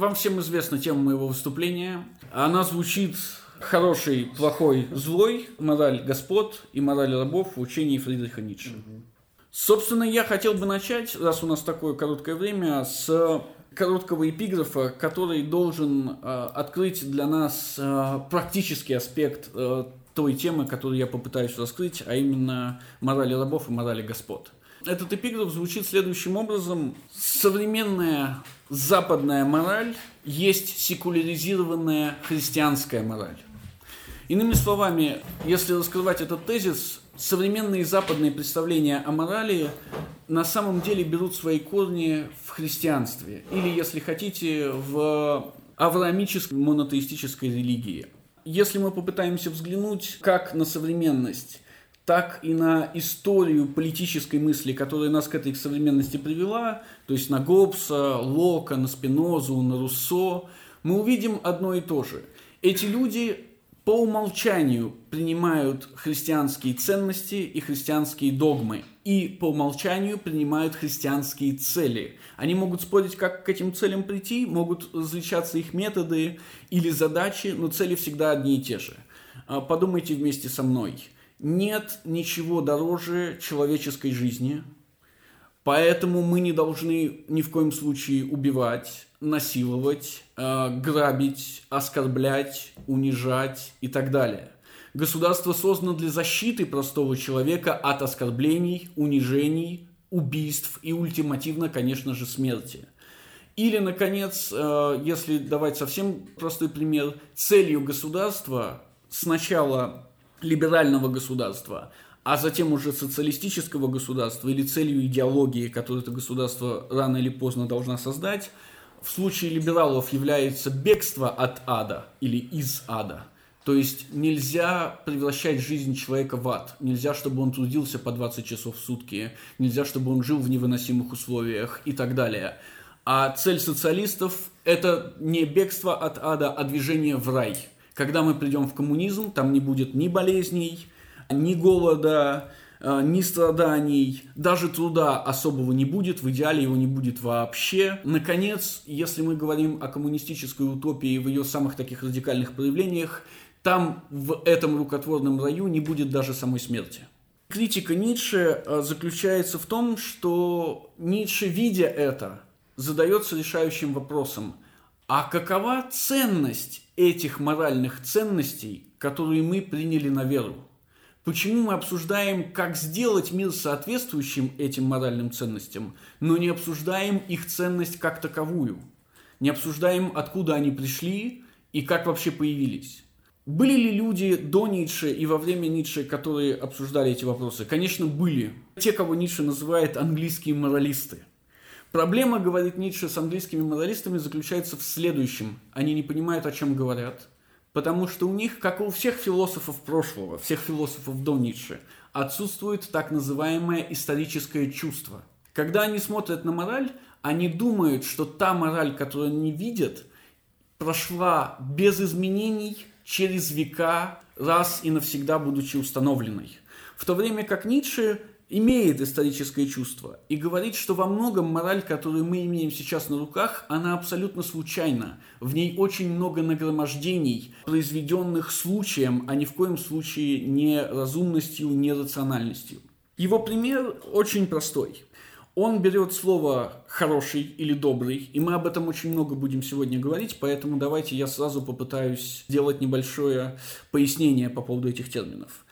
Вам всем известна тема моего выступления. Она звучит хороший, плохой, злой, мораль господ и мораль рабов в учении Фридриха Ницше. Собственно, я хотел бы начать, раз у нас такое короткое время, с короткого эпиграфа, который должен э, открыть для нас э, практический аспект э, той темы, которую я попытаюсь раскрыть, а именно морали рабов и морали господ. Этот эпиграф звучит следующим образом. Современная западная мораль есть секуляризированная христианская мораль. Иными словами, если раскрывать этот тезис, современные западные представления о морали на самом деле берут свои корни в христианстве, или, если хотите, в авраамической монотеистической религии. Если мы попытаемся взглянуть как на современность, так и на историю политической мысли, которая нас к этой современности привела, то есть на Гоббса, Лока, на Спинозу, на Руссо, мы увидим одно и то же. Эти люди по умолчанию принимают христианские ценности и христианские догмы. И по умолчанию принимают христианские цели. Они могут спорить, как к этим целям прийти, могут различаться их методы или задачи, но цели всегда одни и те же. А, подумайте вместе со мной. Нет ничего дороже человеческой жизни, поэтому мы не должны ни в коем случае убивать, насиловать, э, грабить, оскорблять, унижать и так далее. Государство создано для защиты простого человека от оскорблений, унижений, убийств и ультимативно, конечно же, смерти. Или, наконец, э, если давать совсем простой пример, целью государства сначала либерального государства, а затем уже социалистического государства или целью идеологии, которую это государство рано или поздно должна создать – в случае либералов является бегство от ада или из ада. То есть нельзя превращать жизнь человека в ад. Нельзя, чтобы он трудился по 20 часов в сутки. Нельзя, чтобы он жил в невыносимых условиях и так далее. А цель социалистов – это не бегство от ада, а движение в рай. Когда мы придем в коммунизм, там не будет ни болезней, ни голода, Э, ни страданий, даже труда особого не будет, в идеале его не будет вообще. Наконец, если мы говорим о коммунистической утопии в ее самых таких радикальных проявлениях, там в этом рукотворном раю не будет даже самой смерти. Критика Ницше э, заключается в том, что Ницше, видя это, задается решающим вопросом, а какова ценность этих моральных ценностей, которые мы приняли на веру? Почему мы обсуждаем, как сделать мир соответствующим этим моральным ценностям, но не обсуждаем их ценность как таковую? Не обсуждаем, откуда они пришли и как вообще появились? Были ли люди до Ницше и во время Ницше, которые обсуждали эти вопросы? Конечно, были. Те, кого Ницше называет английские моралисты. Проблема, говорит Ницше, с английскими моралистами заключается в следующем. Они не понимают, о чем говорят – Потому что у них, как и у всех философов прошлого, всех философов до Ницше, отсутствует так называемое историческое чувство. Когда они смотрят на мораль, они думают, что та мораль, которую они видят, прошла без изменений через века, раз и навсегда будучи установленной. В то время как Ницше имеет историческое чувство и говорит, что во многом мораль, которую мы имеем сейчас на руках, она абсолютно случайна. В ней очень много нагромождений, произведенных случаем, а ни в коем случае не разумностью, не рациональностью. Его пример очень простой. Он берет слово «хороший» или «добрый», и мы об этом очень много будем сегодня говорить, поэтому давайте я сразу попытаюсь сделать небольшое пояснение по поводу этих терминов –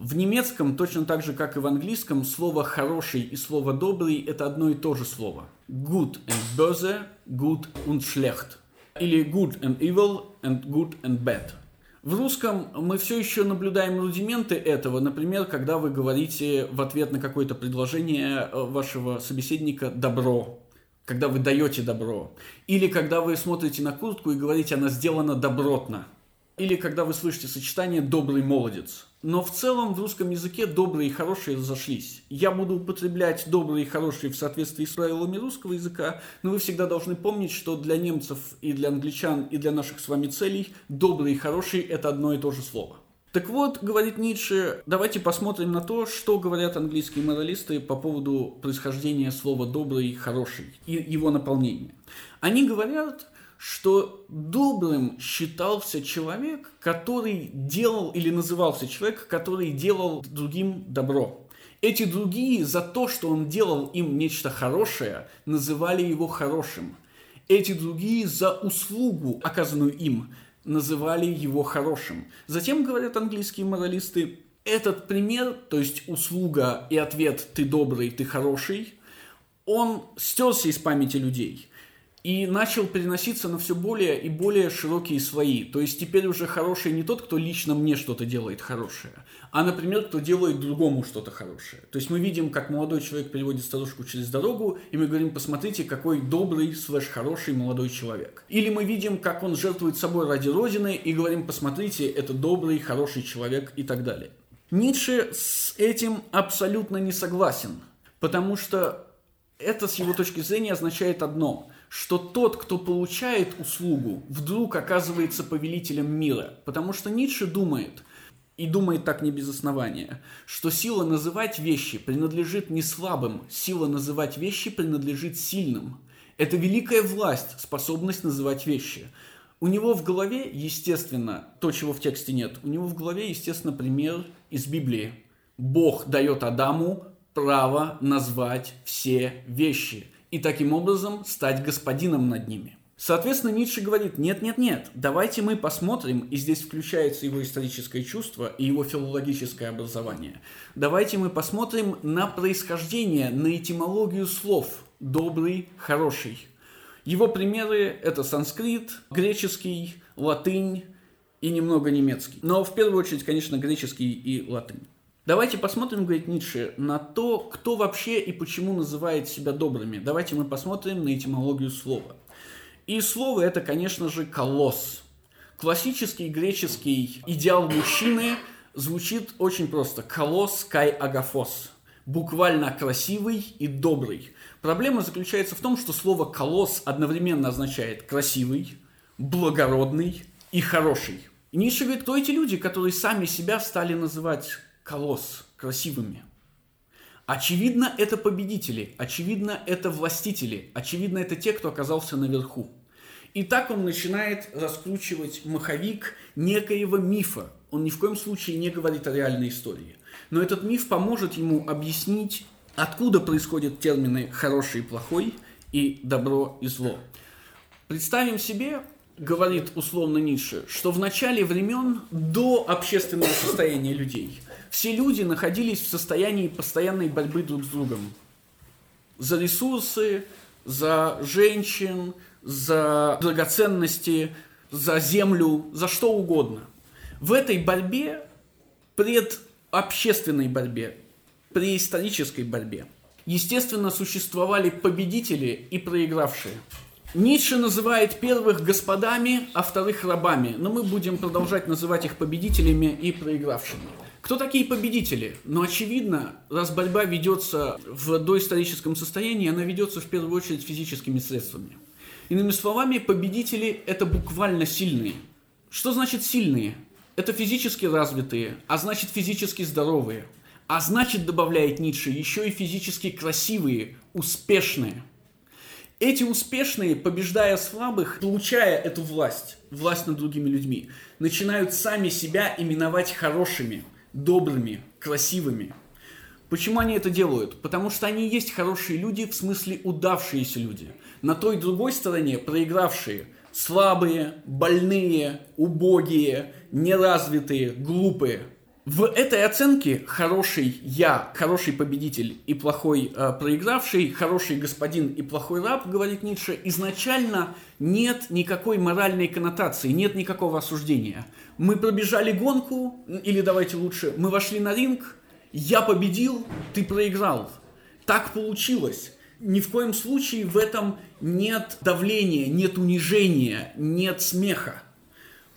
в немецком, точно так же, как и в английском, слово «хороший» и слово «добрый» – это одно и то же слово. Good and böse, good und schlecht. Или good and evil and good and bad. В русском мы все еще наблюдаем рудименты этого. Например, когда вы говорите в ответ на какое-то предложение э, вашего собеседника «добро», когда вы даете добро. Или когда вы смотрите на куртку и говорите «она сделана добротно». Или когда вы слышите сочетание «добрый молодец». Но в целом в русском языке добрые и хорошие разошлись. Я буду употреблять добрые и хорошие в соответствии с правилами русского языка, но вы всегда должны помнить, что для немцев и для англичан и для наших с вами целей добрый и хороший – это одно и то же слово. Так вот, говорит Ницше, давайте посмотрим на то, что говорят английские моралисты по поводу происхождения слова «добрый» и «хороший» и его наполнения. Они говорят, что добрым считался человек, который делал или назывался человек, который делал другим добро. Эти другие за то, что он делал им нечто хорошее, называли его хорошим. Эти другие за услугу, оказанную им, называли его хорошим. Затем, говорят английские моралисты, этот пример, то есть услуга и ответ «ты добрый, ты хороший», он стерся из памяти людей и начал переноситься на все более и более широкие слои. То есть теперь уже хороший не тот, кто лично мне что-то делает хорошее, а, например, кто делает другому что-то хорошее. То есть мы видим, как молодой человек переводит старушку через дорогу, и мы говорим, посмотрите, какой добрый, слэш хороший молодой человек. Или мы видим, как он жертвует собой ради Родины, и говорим, посмотрите, это добрый, хороший человек и так далее. Ницше с этим абсолютно не согласен, потому что это с его точки зрения означает одно, что тот, кто получает услугу, вдруг оказывается повелителем мира. Потому что Ницше думает, и думает так не без основания, что сила называть вещи принадлежит не слабым, сила называть вещи принадлежит сильным. Это великая власть, способность называть вещи. У него в голове, естественно, то, чего в тексте нет, у него в голове, естественно, пример из Библии. Бог дает Адаму право назвать все вещи и таким образом стать господином над ними. Соответственно, Ницше говорит, нет-нет-нет, давайте мы посмотрим, и здесь включается его историческое чувство и его филологическое образование, давайте мы посмотрим на происхождение, на этимологию слов «добрый», «хороший». Его примеры – это санскрит, греческий, латынь и немного немецкий. Но в первую очередь, конечно, греческий и латынь. Давайте посмотрим, говорит Ницше, на то, кто вообще и почему называет себя добрыми. Давайте мы посмотрим на этимологию слова. И слово это, конечно же, колосс. Классический греческий идеал мужчины звучит очень просто. Колосс кай агафос. Буквально красивый и добрый. Проблема заключается в том, что слово колосс одновременно означает красивый, благородный и хороший. Ницше говорит, кто эти люди, которые сами себя стали называть колосс красивыми. Очевидно, это победители, очевидно, это властители, очевидно, это те, кто оказался наверху. И так он начинает раскручивать маховик некоего мифа. Он ни в коем случае не говорит о реальной истории. Но этот миф поможет ему объяснить, откуда происходят термины «хороший» и «плохой» и «добро» и «зло». Представим себе, говорит условно Ницше, что в начале времен до общественного состояния людей – все люди находились в состоянии постоянной борьбы друг с другом. За ресурсы, за женщин, за драгоценности, за землю, за что угодно. В этой борьбе, предобщественной борьбе, преисторической борьбе, естественно, существовали победители и проигравшие. Ницше называет первых господами, а вторых рабами, но мы будем продолжать называть их победителями и проигравшими. Кто такие победители? Ну, очевидно, раз борьба ведется в доисторическом состоянии, она ведется в первую очередь физическими средствами. Иными словами, победители – это буквально сильные. Что значит сильные? Это физически развитые, а значит физически здоровые. А значит, добавляет Ницше, еще и физически красивые, успешные. Эти успешные, побеждая слабых, получая эту власть, власть над другими людьми, начинают сами себя именовать хорошими – добрыми, красивыми. Почему они это делают? Потому что они есть хорошие люди, в смысле удавшиеся люди. На той другой стороне проигравшие, слабые, больные, убогие, неразвитые, глупые – в этой оценке хороший я, хороший победитель и плохой э, проигравший, хороший господин и плохой раб, говорит Ницше, изначально нет никакой моральной коннотации, нет никакого осуждения. Мы пробежали гонку, или давайте лучше, мы вошли на ринг, я победил, ты проиграл. Так получилось. Ни в коем случае в этом нет давления, нет унижения, нет смеха.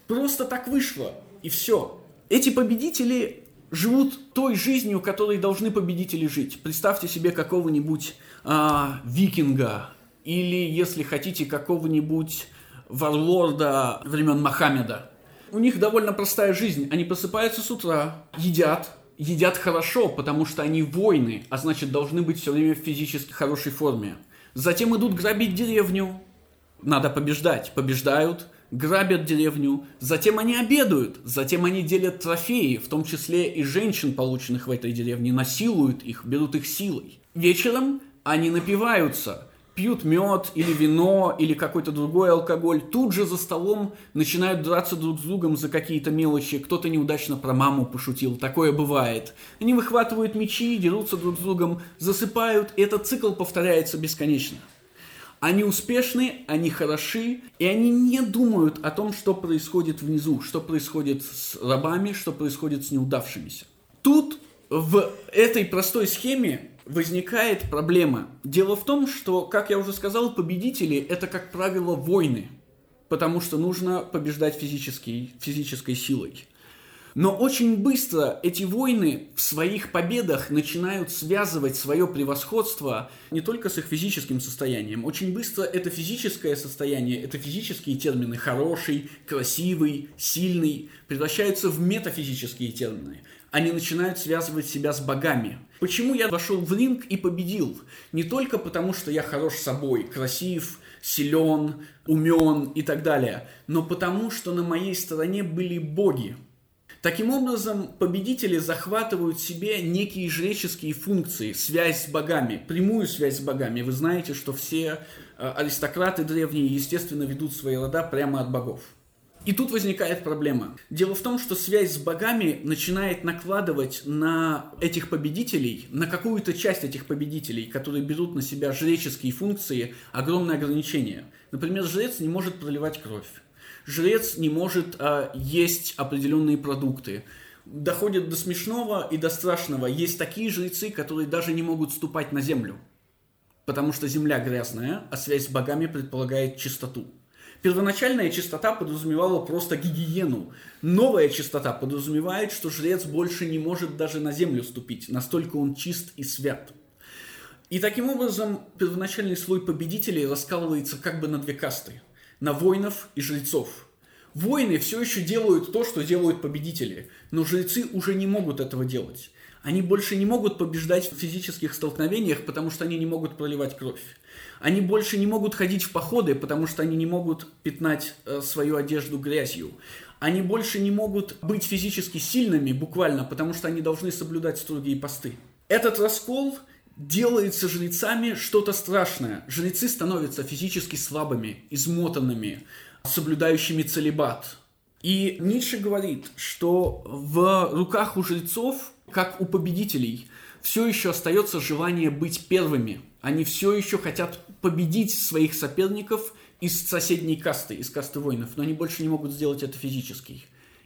Просто так вышло, и все. Эти победители живут той жизнью, которой должны победители жить. Представьте себе какого-нибудь а, викинга или, если хотите, какого-нибудь варлорда времен Мохаммеда. У них довольно простая жизнь. Они просыпаются с утра, едят, едят хорошо, потому что они воины, а значит должны быть все время в физически хорошей форме. Затем идут грабить деревню, Надо побеждать. Побеждают, грабят деревню, затем они обедают, затем они делят трофеи, в том числе и женщин, полученных в этой деревне, насилуют их, берут их силой. Вечером они напиваются, пьют мед или вино или какой-то другой алкоголь, тут же за столом начинают драться друг с другом за какие-то мелочи, кто-то неудачно про маму пошутил, такое бывает. Они выхватывают мечи, дерутся друг с другом, засыпают, и этот цикл повторяется бесконечно. Они успешны, они хороши, и они не думают о том, что происходит внизу, что происходит с рабами, что происходит с неудавшимися. Тут в этой простой схеме возникает проблема. Дело в том, что, как я уже сказал, победители – это, как правило, войны, потому что нужно побеждать физической, физической силой. Но очень быстро эти войны в своих победах начинают связывать свое превосходство не только с их физическим состоянием. Очень быстро это физическое состояние, это физические термины «хороший», «красивый», «сильный» превращаются в метафизические термины они начинают связывать себя с богами. Почему я вошел в ринг и победил? Не только потому, что я хорош собой, красив, силен, умен и так далее, но потому, что на моей стороне были боги. Таким образом, победители захватывают себе некие жреческие функции, связь с богами, прямую связь с богами. Вы знаете, что все э, аристократы древние, естественно, ведут свои рода прямо от богов. И тут возникает проблема. Дело в том, что связь с богами начинает накладывать на этих победителей, на какую-то часть этих победителей, которые берут на себя жреческие функции, огромные ограничения. Например, жрец не может проливать кровь. Жрец не может а, есть определенные продукты. Доходит до смешного и до страшного. Есть такие жрецы, которые даже не могут ступать на землю. Потому что земля грязная, а связь с богами предполагает чистоту. Первоначальная чистота подразумевала просто гигиену. Новая чистота подразумевает, что жрец больше не может даже на землю ступить, настолько он чист и свят. И таким образом первоначальный слой победителей раскалывается как бы на две касты. На воинов и жрецов. Воины все еще делают то, что делают победители, но жрецы уже не могут этого делать. Они больше не могут побеждать в физических столкновениях, потому что они не могут проливать кровь. Они больше не могут ходить в походы, потому что они не могут пятнать э, свою одежду грязью. Они больше не могут быть физически сильными, буквально, потому что они должны соблюдать строгие посты. Этот раскол делается жрецами что-то страшное. Жрецы становятся физически слабыми, измотанными, соблюдающими целебат. И Ницше говорит, что в руках у жрецов, как у победителей, все еще остается желание быть первыми – они все еще хотят победить своих соперников из соседней касты, из касты воинов, но они больше не могут сделать это физически.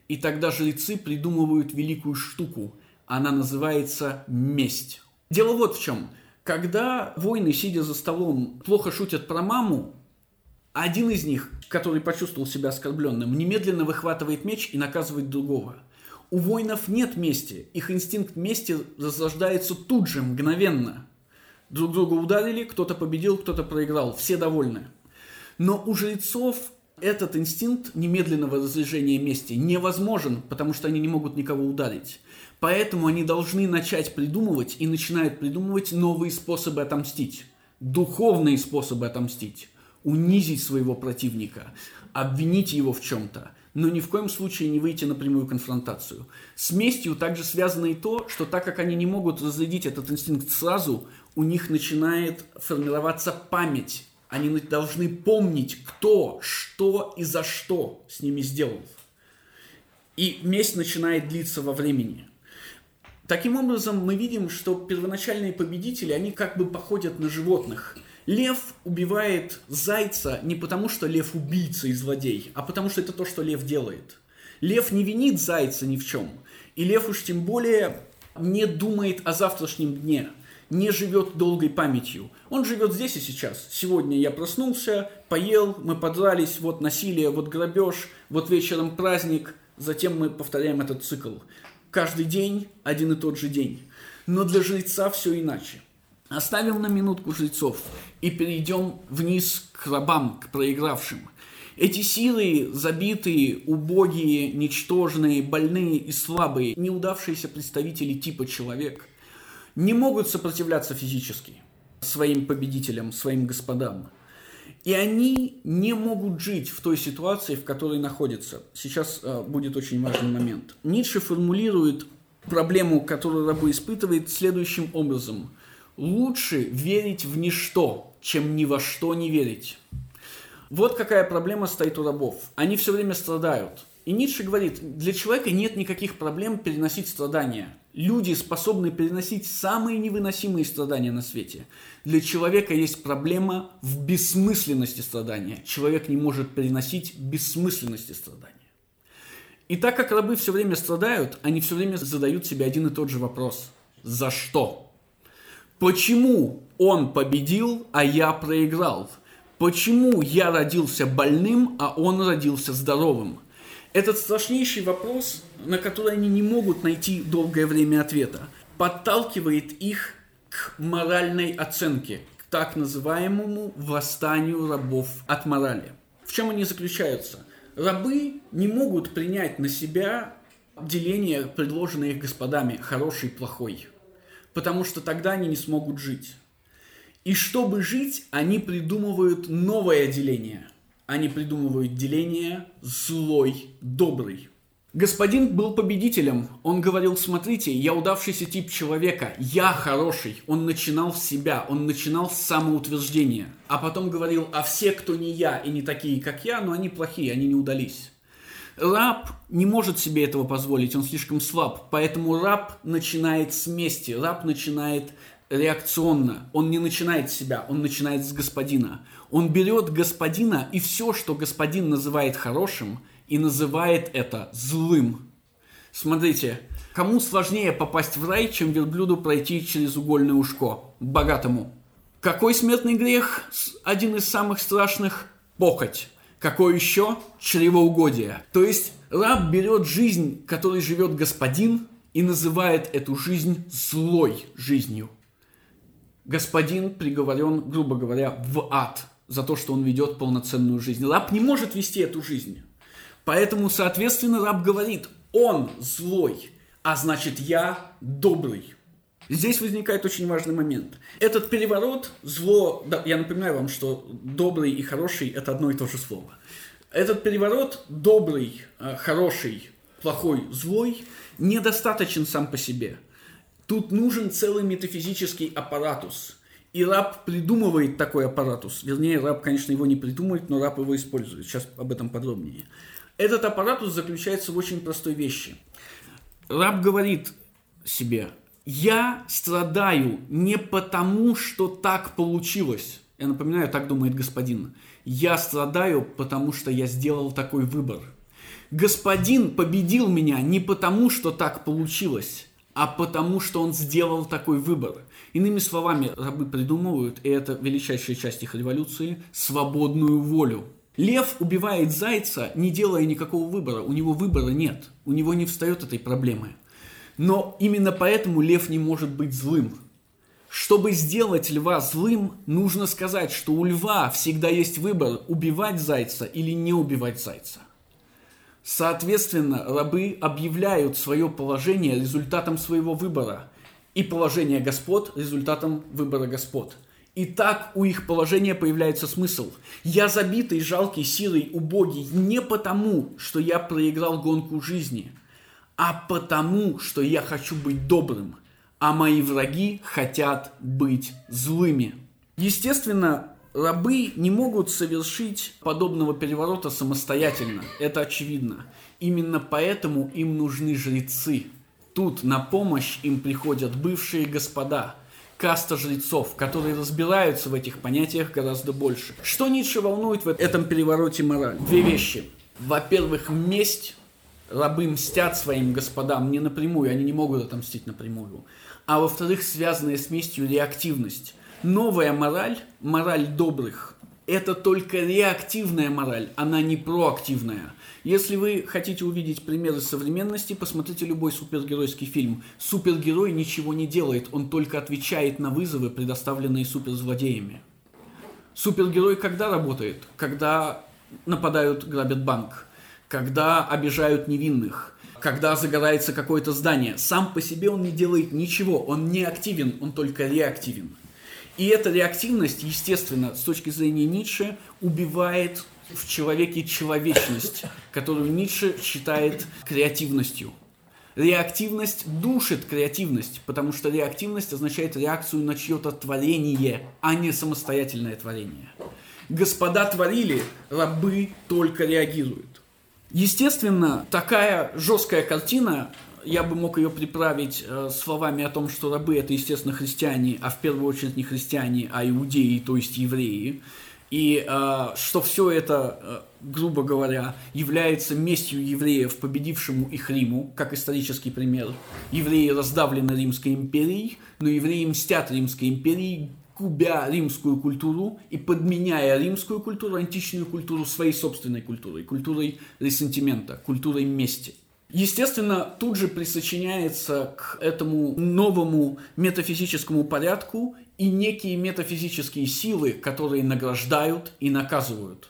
И тогда жрецы придумывают великую штуку. Она называется месть. Дело вот в чем. Когда воины, сидя за столом, плохо шутят про маму, один из них, который почувствовал себя оскорбленным, немедленно выхватывает меч и наказывает другого. У воинов нет мести. Их инстинкт мести зарождается тут же, мгновенно – Друг друга ударили, кто-то победил, кто-то проиграл, все довольны. Но у жрецов этот инстинкт немедленного разрежения мести невозможен, потому что они не могут никого ударить. Поэтому они должны начать придумывать и начинают придумывать новые способы отомстить. Духовные способы отомстить. Унизить своего противника, обвинить его в чем-то, но ни в коем случае не выйти на прямую конфронтацию. С местью также связано и то, что так как они не могут разрядить этот инстинкт сразу, у них начинает формироваться память. Они должны помнить, кто, что и за что с ними сделал. И месть начинает длиться во времени. Таким образом, мы видим, что первоначальные победители, они как бы походят на животных. Лев убивает зайца не потому, что лев убийца и злодей, а потому что это то, что лев делает. Лев не винит зайца ни в чем. И лев уж тем более не думает о завтрашнем дне – не живет долгой памятью. Он живет здесь и сейчас. Сегодня я проснулся, поел, мы подрались, вот насилие, вот грабеж, вот вечером праздник, затем мы повторяем этот цикл. Каждый день один и тот же день. Но для жреца все иначе. Оставим на минутку жрецов и перейдем вниз к рабам, к проигравшим. Эти силы, забитые, убогие, ничтожные, больные и слабые, неудавшиеся представители типа человек – не могут сопротивляться физически своим победителям, своим господам. И они не могут жить в той ситуации, в которой находятся. Сейчас э, будет очень важный момент. Ницше формулирует проблему, которую рабы испытывают, следующим образом. Лучше верить в ничто, чем ни во что не верить. Вот какая проблема стоит у рабов. Они все время страдают. И Ницше говорит, для человека нет никаких проблем переносить страдания. Люди способны переносить самые невыносимые страдания на свете. Для человека есть проблема в бессмысленности страдания. Человек не может переносить бессмысленности страдания. И так как рабы все время страдают, они все время задают себе один и тот же вопрос. За что? Почему он победил, а я проиграл? Почему я родился больным, а он родился здоровым? Этот страшнейший вопрос, на который они не могут найти долгое время ответа, подталкивает их к моральной оценке, к так называемому восстанию рабов от морали. В чем они заключаются? Рабы не могут принять на себя деление, предложенное их господами, хороший, плохой, потому что тогда они не смогут жить. И чтобы жить, они придумывают новое деление – они придумывают деление злой, добрый. Господин был победителем. Он говорил, смотрите, я удавшийся тип человека, я хороший. Он начинал с себя, он начинал с самоутверждения. А потом говорил, а все, кто не я и не такие, как я, но они плохие, они не удались. Раб не может себе этого позволить, он слишком слаб. Поэтому раб начинает с мести, раб начинает реакционно. Он не начинает с себя, он начинает с господина. Он берет господина и все, что господин называет хорошим, и называет это злым. Смотрите, кому сложнее попасть в рай, чем верблюду пройти через угольное ушко? Богатому. Какой смертный грех? Один из самых страшных – похоть. Какой еще? Чревоугодие. То есть раб берет жизнь, которой живет господин, и называет эту жизнь злой жизнью господин приговорен, грубо говоря, в ад за то, что он ведет полноценную жизнь. Раб не может вести эту жизнь. Поэтому, соответственно, раб говорит, он злой, а значит я добрый. Здесь возникает очень важный момент. Этот переворот, зло, да, я напоминаю вам, что добрый и хороший – это одно и то же слово. Этот переворот, добрый, э, хороший, плохой, злой, недостаточен сам по себе – Тут нужен целый метафизический аппаратус. И раб придумывает такой аппаратус. Вернее, раб, конечно, его не придумывает, но раб его использует. Сейчас об этом подробнее. Этот аппаратус заключается в очень простой вещи. Раб говорит себе, я страдаю не потому, что так получилось. Я напоминаю, так думает господин. Я страдаю, потому что я сделал такой выбор. Господин победил меня не потому, что так получилось, а потому что он сделал такой выбор. Иными словами, рабы придумывают, и это величайшая часть их революции, свободную волю. Лев убивает зайца, не делая никакого выбора. У него выбора нет. У него не встает этой проблемы. Но именно поэтому лев не может быть злым. Чтобы сделать льва злым, нужно сказать, что у льва всегда есть выбор, убивать зайца или не убивать зайца. Соответственно, рабы объявляют свое положение результатом своего выбора, и положение господ результатом выбора господ. И так у их положения появляется смысл. Я забитый, жалкий, силой, убогий не потому, что я проиграл гонку жизни, а потому, что я хочу быть добрым, а мои враги хотят быть злыми. Естественно, Рабы не могут совершить подобного переворота самостоятельно, это очевидно. Именно поэтому им нужны жрецы. Тут на помощь им приходят бывшие господа, каста жрецов, которые разбираются в этих понятиях гораздо больше. Что Ницше волнует в этом перевороте морали? Две вещи. Во-первых, месть. Рабы мстят своим господам не напрямую, они не могут отомстить напрямую. А во-вторых, связанная с местью реактивность Новая мораль, мораль добрых, это только реактивная мораль, она не проактивная. Если вы хотите увидеть примеры современности, посмотрите любой супергеройский фильм. Супергерой ничего не делает, он только отвечает на вызовы, предоставленные суперзлодеями. Супергерой когда работает? Когда нападают, грабят банк, когда обижают невинных, когда загорается какое-то здание. Сам по себе он не делает ничего, он не активен, он только реактивен. И эта реактивность, естественно, с точки зрения Ницше, убивает в человеке человечность, которую Ницше считает креативностью. Реактивность душит креативность, потому что реактивность означает реакцию на чье-то творение, а не самостоятельное творение. Господа творили, рабы только реагируют. Естественно, такая жесткая картина, я бы мог ее приправить э, словами о том, что рабы это, естественно, христиане, а в первую очередь не христиане, а иудеи, то есть евреи. И э, что все это, э, грубо говоря, является местью евреев, победившему их Риму, как исторический пример. Евреи раздавлены Римской империей, но евреи мстят Римской империи, губя римскую культуру и подменяя римскую культуру, античную культуру своей собственной культурой, культурой ресентимента, культурой мести. Естественно, тут же присочиняется к этому новому метафизическому порядку и некие метафизические силы, которые награждают и наказывают.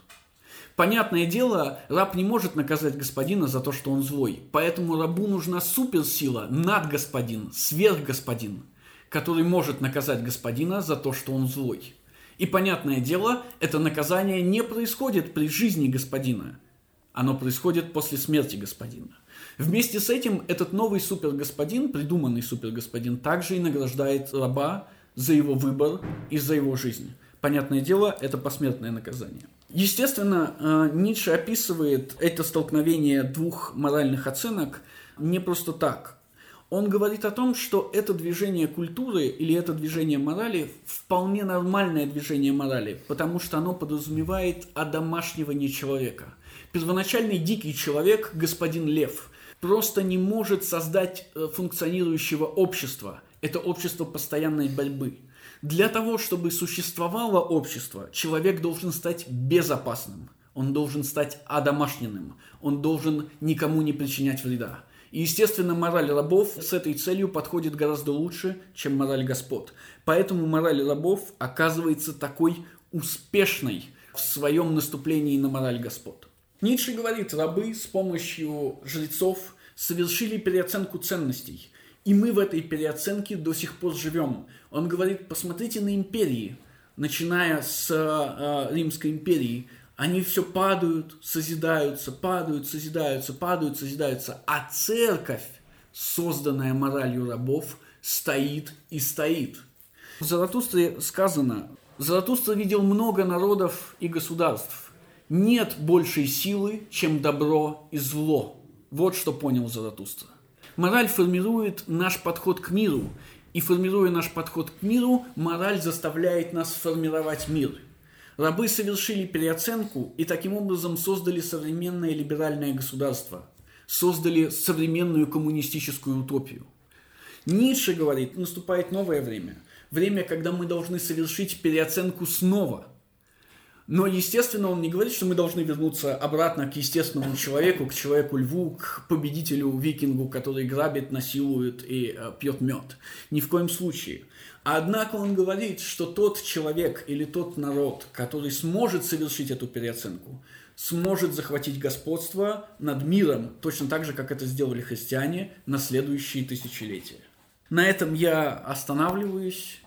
Понятное дело, раб не может наказать господина за то, что он злой. Поэтому рабу нужна суперсила, над господин, сверх господин, который может наказать господина за то, что он злой. И понятное дело, это наказание не происходит при жизни господина. Оно происходит после смерти господина. Вместе с этим этот новый супергосполин, придуманный супергосполин, также и награждает раба за его выбор и за его жизнь. Понятное дело, это посмертное наказание. Естественно, э, Ницше описывает это столкновение двух моральных оценок не просто так. Он говорит о том, что это движение культуры или это движение морали вполне нормальное движение морали, потому что оно подразумевает одомашнивание человека. Первоначальный дикий человек, господин Лев, просто не может создать э, функционирующего общества. Это общество постоянной борьбы. Для того, чтобы существовало общество, человек должен стать безопасным. Он должен стать одомашненным. Он должен никому не причинять вреда. И, естественно, мораль рабов с этой целью подходит гораздо лучше, чем мораль господ. Поэтому мораль рабов оказывается такой успешной в своем наступлении на мораль господ. Ницше говорит, рабы с помощью жрецов совершили переоценку ценностей. И мы в этой переоценке до сих пор живем. Он говорит, посмотрите на империи, начиная с э, Римской империи. Они все падают, созидаются, падают, созидаются, падают, созидаются. А церковь, созданная моралью рабов, стоит и стоит. В Заратустре сказано, Заратустра видел много народов и государств. Нет большей силы, чем добро и зло. Вот что понял Заратустра. Мораль формирует наш подход к миру, и формируя наш подход к миру, мораль заставляет нас формировать мир. Рабы совершили переоценку и таким образом создали современное либеральное государство, создали современную коммунистическую утопию. Ницше говорит, наступает новое время, время, когда мы должны совершить переоценку снова – но, естественно, он не говорит, что мы должны вернуться обратно к естественному человеку, к человеку-льву, к победителю-викингу, который грабит, насилует и э, пьет мед. Ни в коем случае. Однако он говорит, что тот человек или тот народ, который сможет совершить эту переоценку, сможет захватить господство над миром, точно так же, как это сделали христиане на следующие тысячелетия. На этом я останавливаюсь